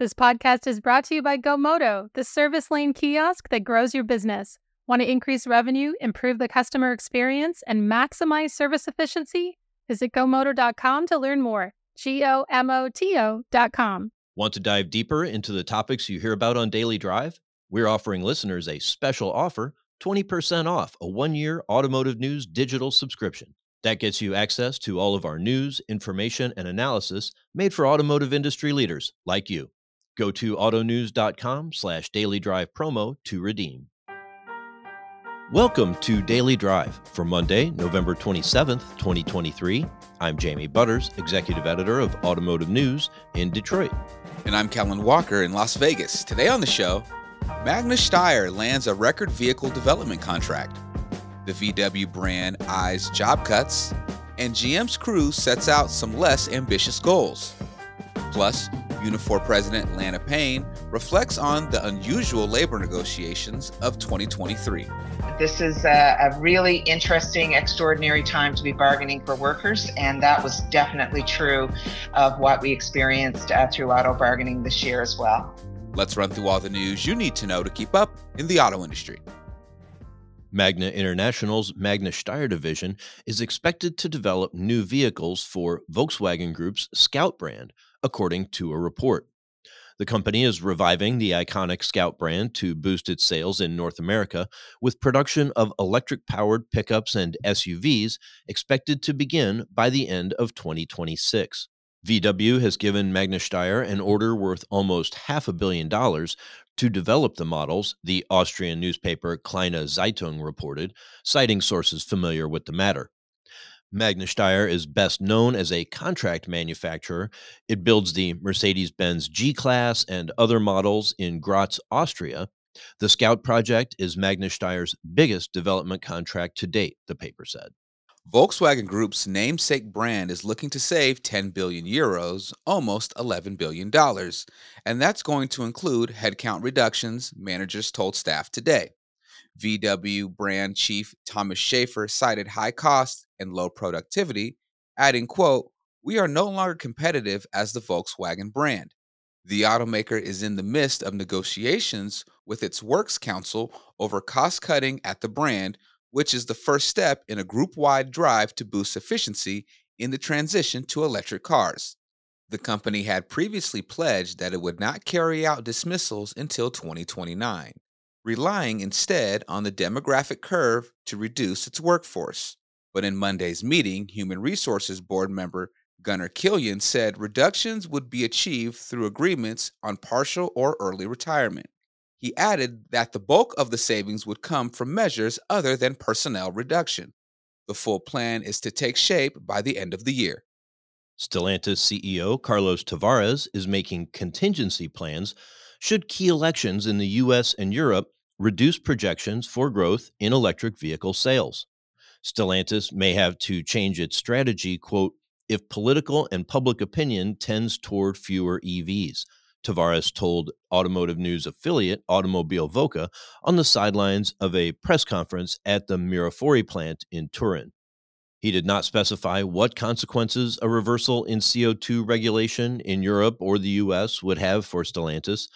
This podcast is brought to you by GoMoto, the service lane kiosk that grows your business. Want to increase revenue, improve the customer experience, and maximize service efficiency? Visit GoMoto.com to learn more. G O M O T O.com. Want to dive deeper into the topics you hear about on Daily Drive? We're offering listeners a special offer 20% off a one year automotive news digital subscription. That gets you access to all of our news, information, and analysis made for automotive industry leaders like you. Go to autonews.com slash daily drive promo to redeem. Welcome to Daily Drive for Monday, November 27th, 2023. I'm Jamie Butters, Executive Editor of Automotive News in Detroit. And I'm Kellen Walker in Las Vegas. Today on the show, Magna Steyr lands a record vehicle development contract. The VW brand eyes job cuts, and GM's Cruise sets out some less ambitious goals. Plus, Unifor President Lana Payne reflects on the unusual labor negotiations of 2023. This is a, a, really interesting, extraordinary time to be bargaining for workers, and that was definitely true of what we experienced uh, through auto bargaining this year as well. Let's run through all the news you need to know to keep up in the auto industry. Magna International's Magna Steyr division is expected to develop new vehicles for Volkswagen Group's Scout brand, according to a report. The company is reviving the iconic Scout brand to boost its sales in North America, with production of electric powered pickups and SUVs expected to begin by the end of 2026. VW has given Magna Steyr an order worth almost half a billion dollars to develop the models, the Austrian newspaper Kleine Zeitung reported, citing sources familiar with the matter. Magna Steyr is best known as a contract manufacturer. It builds the Mercedes Benz G Class and other models in Graz, Austria. The Scout project is Magna Steyr's biggest development contract to date, the paper said. Volkswagen Group's namesake brand is looking to save 10 billion euros, almost 11 billion dollars, and that's going to include headcount reductions, managers told staff today. VW brand chief Thomas Schaefer cited high costs and low productivity, adding, quote, "We are no longer competitive as the Volkswagen brand. The automaker is in the midst of negotiations with its works council over cost cutting at the brand, which is the first step in a group wide drive to boost efficiency in the transition to electric cars. The company had previously pledged that it would not carry out dismissals until 2029, relying instead on the demographic curve to reduce its workforce. But in Monday's meeting, Human Resources Board member Gunnar Kilian said reductions would be achieved through agreements on partial or early retirement. He added that the bulk of the savings would come from measures other than personnel reduction. The full plan is to take shape by the end of the year. Stellantis CEO Carlos Tavares is making contingency plans should key elections in the US and Europe reduce projections for growth in electric vehicle sales. Stellantis may have to change its strategy, quote, if political and public opinion tends toward fewer EVs, Tavares told automotive news affiliate Automobilwoche on the sidelines of a press conference at the Mirafiori plant in Turin. He did not specify what consequences a reversal in CO2 regulation in Europe or the US would have for Stellantis,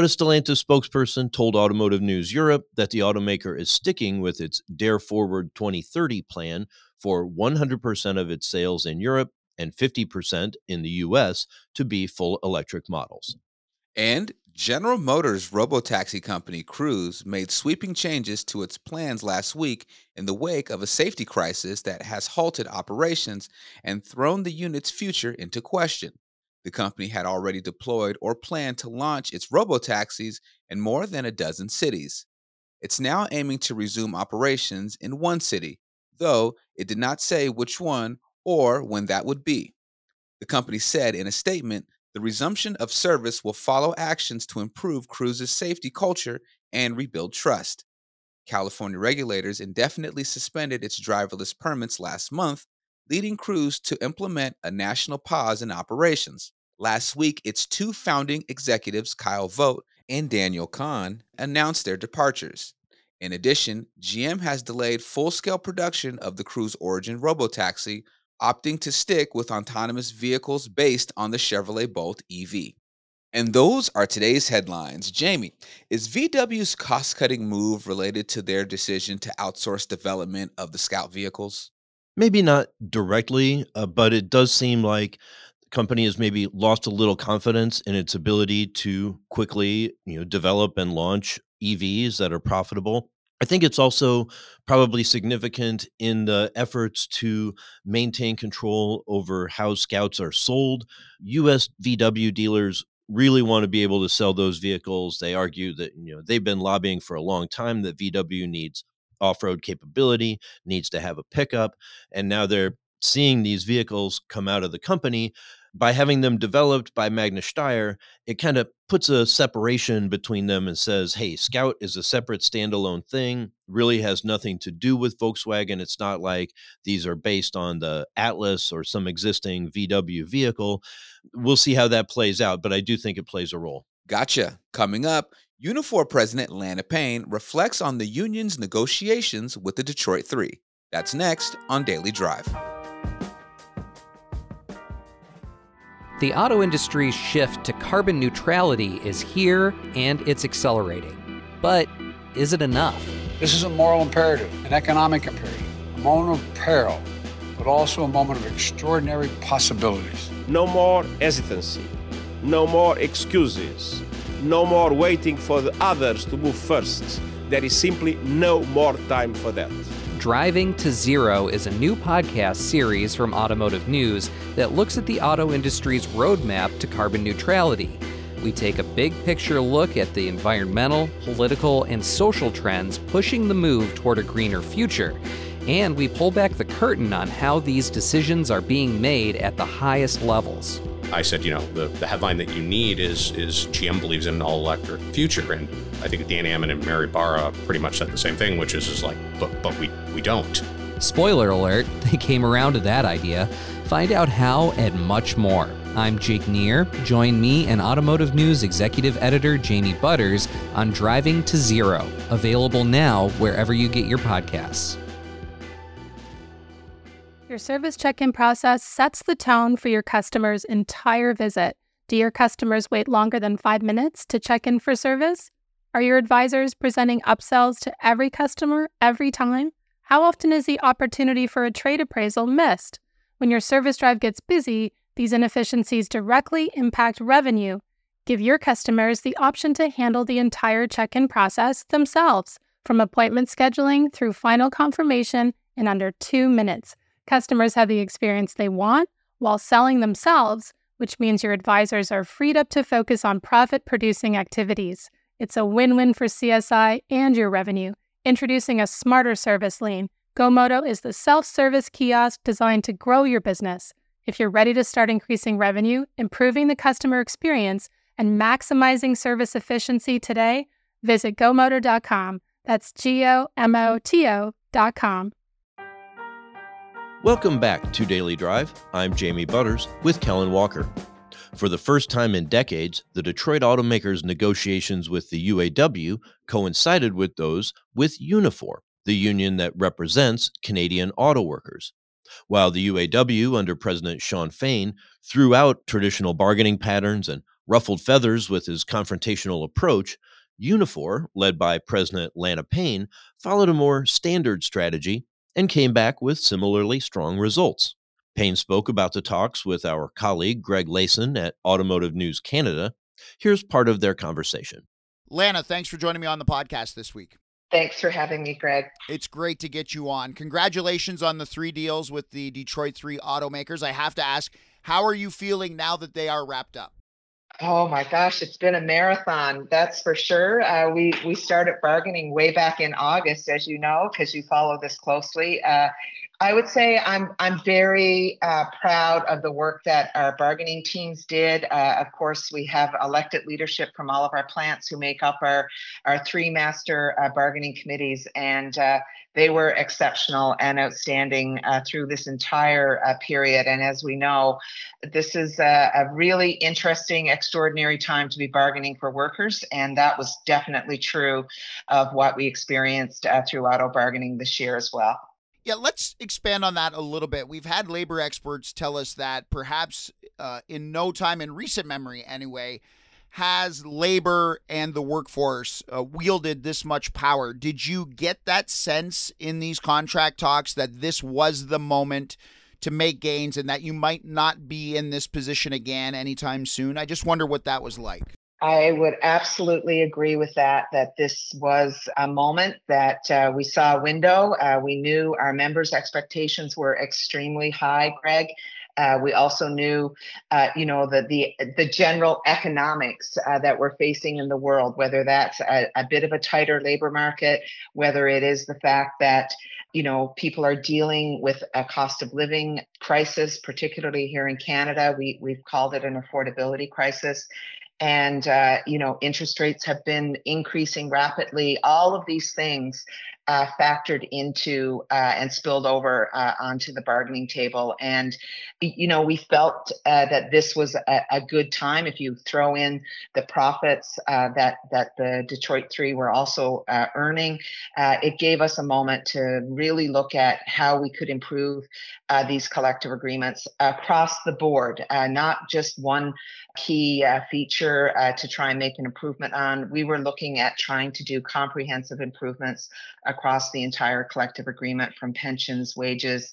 but a Stellantis spokesperson told Automotive News Europe that the automaker is sticking with its Dare Forward 2030 plan for 100% of its sales in Europe and 50% in the US to be full electric models. And General Motors robotaxi company Cruise made sweeping changes to its plans last week in the wake of a safety crisis that has halted operations and thrown the unit's future into question. The company had already deployed or planned to launch its robotaxis in more than a dozen cities. It's now aiming to resume operations in one city, though it did not say which one or when that would be. The company said in a statement the resumption of service will follow actions to improve Cruise's safety culture and rebuild trust. California regulators indefinitely suspended its driverless permits last month, leading Cruise to implement a national pause in operations. Last week, its two founding executives, Kyle Vogt and Daniel Kan, announced their departures. In addition, GM has delayed full scale production of the Cruise Origin robotaxi opting to stick with autonomous vehicles based on the Chevrolet Bolt EV. And those are today's headlines. Jamie, is VW's cost cutting move related to their decision to outsource development of the Scout vehicles? Maybe not directly, uh, but it does seem like the company has maybe lost a little confidence in its ability to quickly, you know, develop and launch EVs that are profitable. I think it's also probably significant in the efforts to maintain control over how scouts are sold. US VW dealers really want to be able to sell those vehicles. They argue that you know they've been lobbying for a long time that VW needs off-road capability, needs to have a pickup, and now they're seeing these vehicles come out of the company by having them developed by Magna Steyr, it kind of puts a separation between them and says, hey, Scout is a separate standalone thing, really has nothing to do with Volkswagen. It's not like these are based on the Atlas or some existing VW vehicle. We'll see how that plays out, but I do think it plays a role. Gotcha. Coming up, Unifor President Lana Payne reflects on the union's negotiations with the Detroit Three. That's next on Daily Drive. The auto industry's shift to carbon neutrality is here and it's accelerating. But is it enough? This is a moral imperative, an economic imperative, a moment of peril, but also a moment of extraordinary possibilities. No more hesitancy, no more excuses, no more waiting for the others to move first. There is simply no more time for that. Driving to Zero is a new podcast series from Automotive News that looks at the auto industry's roadmap to carbon neutrality. We take a big picture look at the environmental, political, and social trends pushing the move toward a greener future. And we pull back the curtain on how these decisions are being made at the highest levels. I said, you know, the, the headline that you need is is GM believes in an all electric future, and I think Dan Ammann and Mary Barra pretty much said the same thing, which is is like, but but we we don't. Spoiler alert: they came around to that idea. Find out how and much more. I'm Jake Neher. Join me and Automotive News executive editor Jamie Butters on Driving to Zero, available now wherever you get your podcasts. Your service check in process sets the tone for your customer's entire visit. Do your customers wait longer than five minutes to check in for service? Are your advisors presenting upsells to every customer every time? How often is the opportunity for a trade appraisal missed? When your service drive gets busy, these inefficiencies directly impact revenue. Give your customers the option to handle the entire check in process themselves, from appointment scheduling through final confirmation in under two minutes. Customers have the experience they want while selling themselves, which means your advisors are freed up to focus on profit producing activities. It's a win win for CSI and your revenue. Introducing a smarter service lane, GoMoto is the self service kiosk designed to grow your business. If you're ready to start increasing revenue, improving the customer experience, and maximizing service efficiency today, visit gomoto.com. That's G O M O T O.com. Welcome back to Daily Drive. I'm Jamie Butters with Kellen Walker. For the first time in decades, the Detroit automakers' negotiations with the UAW coincided with those with Unifor, the union that represents Canadian auto workers. While the UAW, under President Shawn Fain, threw out traditional bargaining patterns and ruffled feathers with his confrontational approach, Unifor, led by President Lana Payne, followed a more standard strategy and came back with similarly strong results. Payne spoke about the talks with our colleague Greg Layson at Automotive News Canada. Here's part of their conversation. Lana, thanks for joining me on the podcast this week. Thanks for having me, Greg. It's great to get you on. Congratulations on the three deals with the Detroit 3 automakers. I have to ask, how are you feeling now that they are wrapped up? Oh my gosh, it's been a marathon, that's for sure. Uh, we we started bargaining way back in August, as you know, because you follow this closely. Uh, I would say I'm I'm very uh, proud of the work that our bargaining teams did. Uh, of course, we have elected leadership from all of our plants who make up our our three master uh, bargaining committees, and uh, they were exceptional and outstanding uh, through this entire uh, period. And as we know, this is a, a really interesting, extraordinary time to be bargaining for workers, and that was definitely true of what we experienced through auto bargaining this year as well. Yeah, let's expand on that a little bit. We've had labor experts tell us that perhaps uh, in no time, in recent memory anyway, has labor and the workforce uh, wielded this much power. Did you get that sense in these contract talks that this was the moment to make gains and that you might not be in this position again anytime soon? I just wonder what that was like. I would absolutely agree with that, that this was a moment that uh, we saw a window. Uh, we knew our members' expectations were extremely high, Greg. Uh, we also knew, uh, you know, the the the general economics uh, that we're facing in the world, whether that's a, a, bit of a tighter labor market, whether it is the fact that you know people are dealing with a cost of living crisis, particularly here in Canada. We we've called it an affordability crisis. And uh, you know, interest rates have been increasing rapidly. All of these things uh, factored into uh, and spilled over uh, onto the bargaining table. And, you know, we felt uh, that this was a, a, good time. If you throw in the profits uh, that that the Detroit Three were also uh, earning, it gave us a moment to really look at how we could improve these collective agreements across the board, not just one key feature to try and make an improvement on. We were looking at trying to do comprehensive improvements across the entire collective agreement from pensions, wages,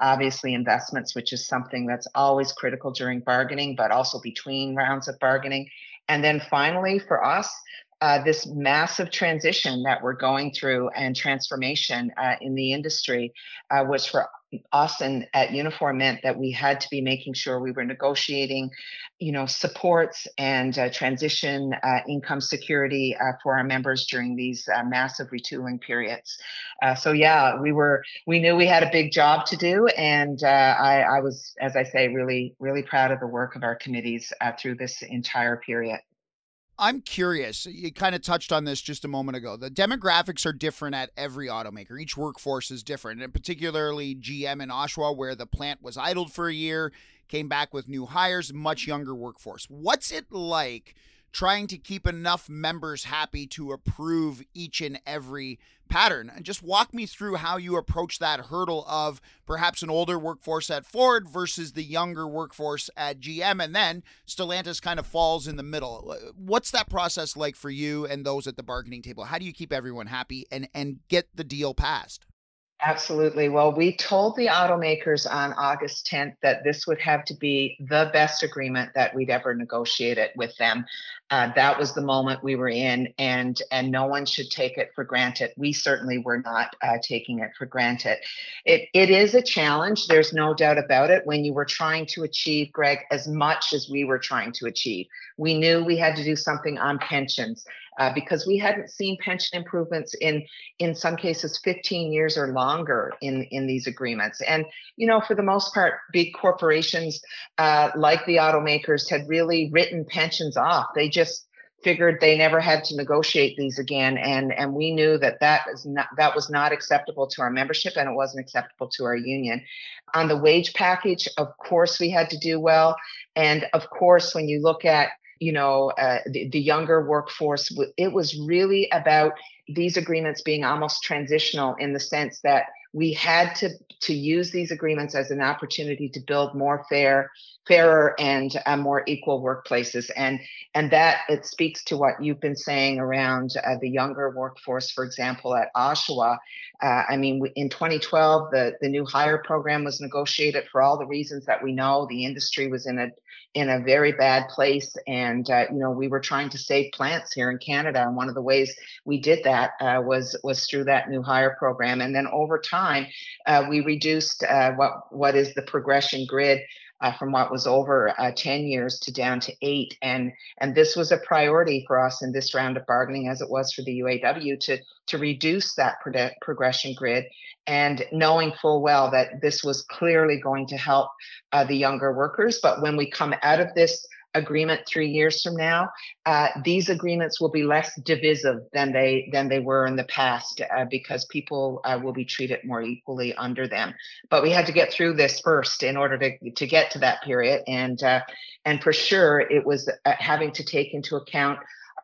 obviously investments, which is something that's always critical during bargaining, but also between rounds of bargaining. And then finally, for us, uh, this massive transition that we're going through and transformation uh, in the industry uh, was for us and at Unifor meant that we had to be making sure we were negotiating, you know, supports and uh, transition uh, income security uh, for our members during these uh, massive retooling periods. Uh, so yeah, we were we knew we had a big job to do, and uh, I, I, was, as I say, really really proud of the work of our committees through this entire period. I'm curious. You kind of touched on this just a moment ago. The demographics are different at every automaker. Each workforce is different, and particularly GM in Oshawa, where the plant was idled for a year, came back with new hires, much younger workforce. What's it like trying to keep enough members happy to approve each and every pattern. And just walk me through how you approach that hurdle of perhaps an older workforce at Ford versus the younger workforce at GM. And then Stellantis kind of falls in the middle. What's that process like for you and those at the bargaining table? How do you keep everyone happy and, and get the deal passed? Absolutely. Well, we told the automakers on August 10th that this would have to be the best agreement that we'd ever negotiated with them. Uh, that was the moment we were in, and and no one should take it for granted. We certainly were not uh, taking it for granted. It it is a challenge. There's no doubt about it. When you were trying to achieve, Greg, as much as we were trying to achieve, we knew we had to do something on pensions uh, because we hadn't seen pension improvements in in some cases 15 years or longer in in these agreements. And you know for the most part big corporations uh, like the automakers had really written pensions off. They just figured they never had to negotiate these again and and we knew that that was not that was not acceptable to our membership and it wasn't acceptable to our union. On the wage package of course we had to do well. And of course when you look at you know, uh, the, the younger workforce. It was really about these agreements being almost transitional in the sense that we had to to use these agreements as an opportunity to build more fair fairer and uh, more equal workplaces. And and that it speaks to what you've been saying around uh, the younger workforce for example at oshawa. Uh, i mean in 2012 the the new hire program was negotiated for all the reasons that we know. The industry was in a in a very bad place and uh, you know we were trying to save plants here in canada. And one of the ways we did that uh, was was through that new hire program. And then over time uh, we reduced what what is the progression grid uh, from what was over uh, 10 years to down to eight. And, and this was a priority for us in this round of bargaining, as it was for the UAW, to, to reduce that pro- progression grid. And knowing full well that this was clearly going to help uh, the younger workers. But when we come out of this agreement three years from now, uh, these agreements will be less divisive than they than they were in the past uh, because people uh, will be treated more equally under them. But we had to get through this first in order to to get to that period, and uh, and for sure it was uh, having to take into account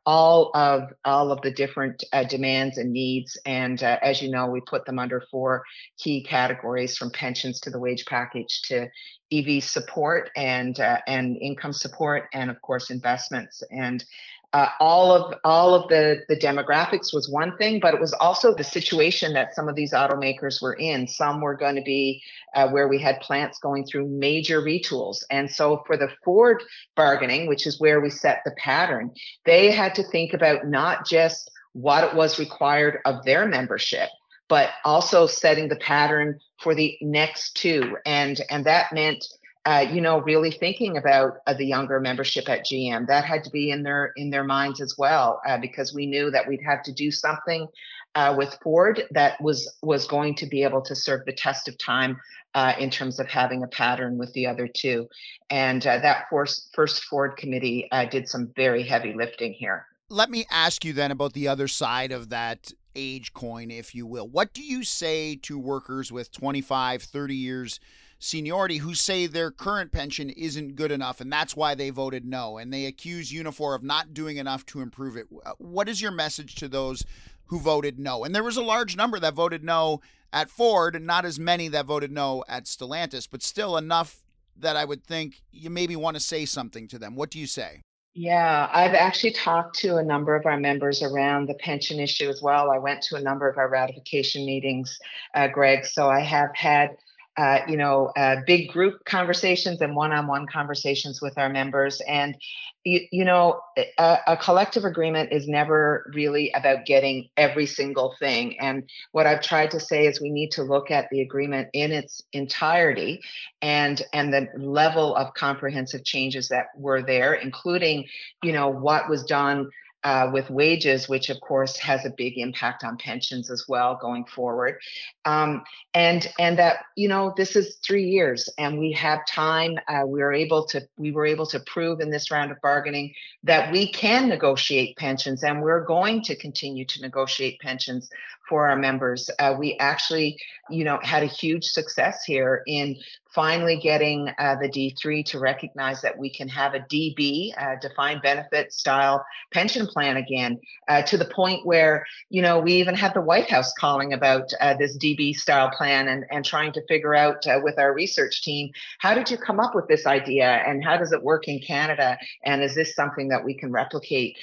all of all of the different uh, demands and needs. And uh, as you know, we put them under four key categories: from pensions to the wage package to EV support and uh, and income support, and of course investments. And uh, all of all of the the demographics was one thing, but it was also the situation that some of these automakers were in. Some were going to be uh, where we had plants going through major retools, and so for the Ford bargaining, which is where we set the pattern, they had to think about not just what it was required of their membership, but also setting the pattern for the next two, and and that meant uh, you know, really thinking about uh, the younger membership at GM. That had to be in their in their minds as well, uh, because we knew that we'd have to do something uh, with Ford that was was going to be able to serve the test of time uh, in terms of having a pattern with the other two. And uh, that first first Ford committee did some very heavy lifting here. Let me ask you then about the other side of that age coin, if you will. What do you say to workers with 25, 30 years? Seniority who say their current pension isn't good enough and that's why they voted no and they accuse Unifor of not doing enough to improve it. What is your message to those who voted no? And there was a large number that voted no at Ford and not as many that voted no at Stellantis, but still enough that I would think you maybe want to say something to them. What do you say? Yeah, I've actually talked to a number of our members around the pension issue as well. I went to a number of our ratification meetings, uh, Greg. So I have had uh, you know, uh, big group conversations and one-on-one conversations with our members. And you, you know, a, a, collective agreement is never really about getting every single thing. And what I've tried to say is we need to look at the agreement in its entirety and and the level of comprehensive changes that were there, including, you know, what was done uh, with wages, which of course has a big impact on pensions as well going forward. Um, and and that you know this is three years, and we have time. Uh, we are able to we were able to prove in this round of bargaining that we can negotiate pensions, and we're going to continue to negotiate pensions for our members. Uh, we actually, you know, had a huge success here in finally getting uh, the D3 to recognize that we can have a DB, uh, defined benefit style pension plan again, uh, to the point where, you know, we even had the White House calling about uh, this DB style plan and, and trying to figure out uh, with our research team, how did you come up with this idea and how does it work in Canada? And is this something that we can replicate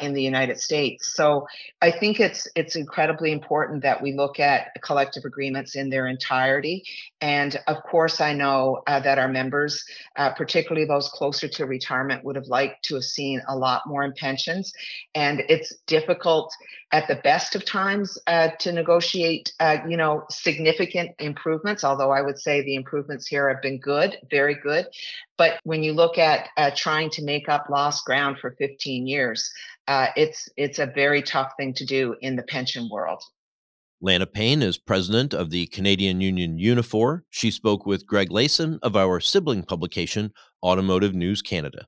in the United States? So I think it's it's incredibly important that we look at collective agreements in their entirety. And of course, I know uh, that our members, uh, particularly those closer to retirement, would have liked to have seen a lot more in pensions. And it's difficult at the best of times uh, to negotiate, uh, you know, significant improvements. Although I would say the improvements here have been good, very good. But when you look at uh, trying to make up lost ground for 15 years, uh, it's it's a very tough thing to do in the pension world. Lana Payne is president of the Canadian Union Unifor. She spoke with Greg Layson of our sibling publication, Automotive News Canada.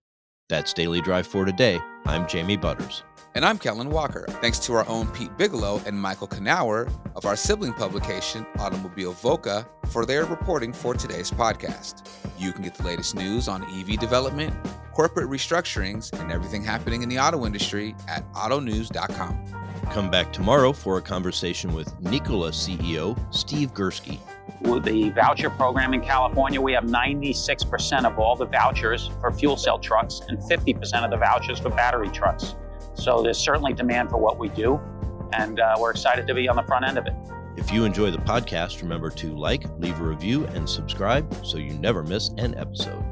That's Daily Drive for today. I'm Jamie Butters. And I'm Kellen Walker. Thanks to our own Pete Bigelow and Michael Knauer of our sibling publication, Automobilwoche, for their reporting for today's podcast. You can get the latest news on EV development, corporate restructurings, and everything happening in the auto industry at autonews.com. Come back tomorrow for a conversation with Nikola CEO Steve Girsky. With the voucher program in California, we have 96% of all the vouchers for fuel cell trucks and 50% of the vouchers for battery trucks. So there's certainly demand for what we do, and uh, we're excited to be on the front end of it. If you enjoy the podcast, remember to like, leave a review, and subscribe so you never miss an episode.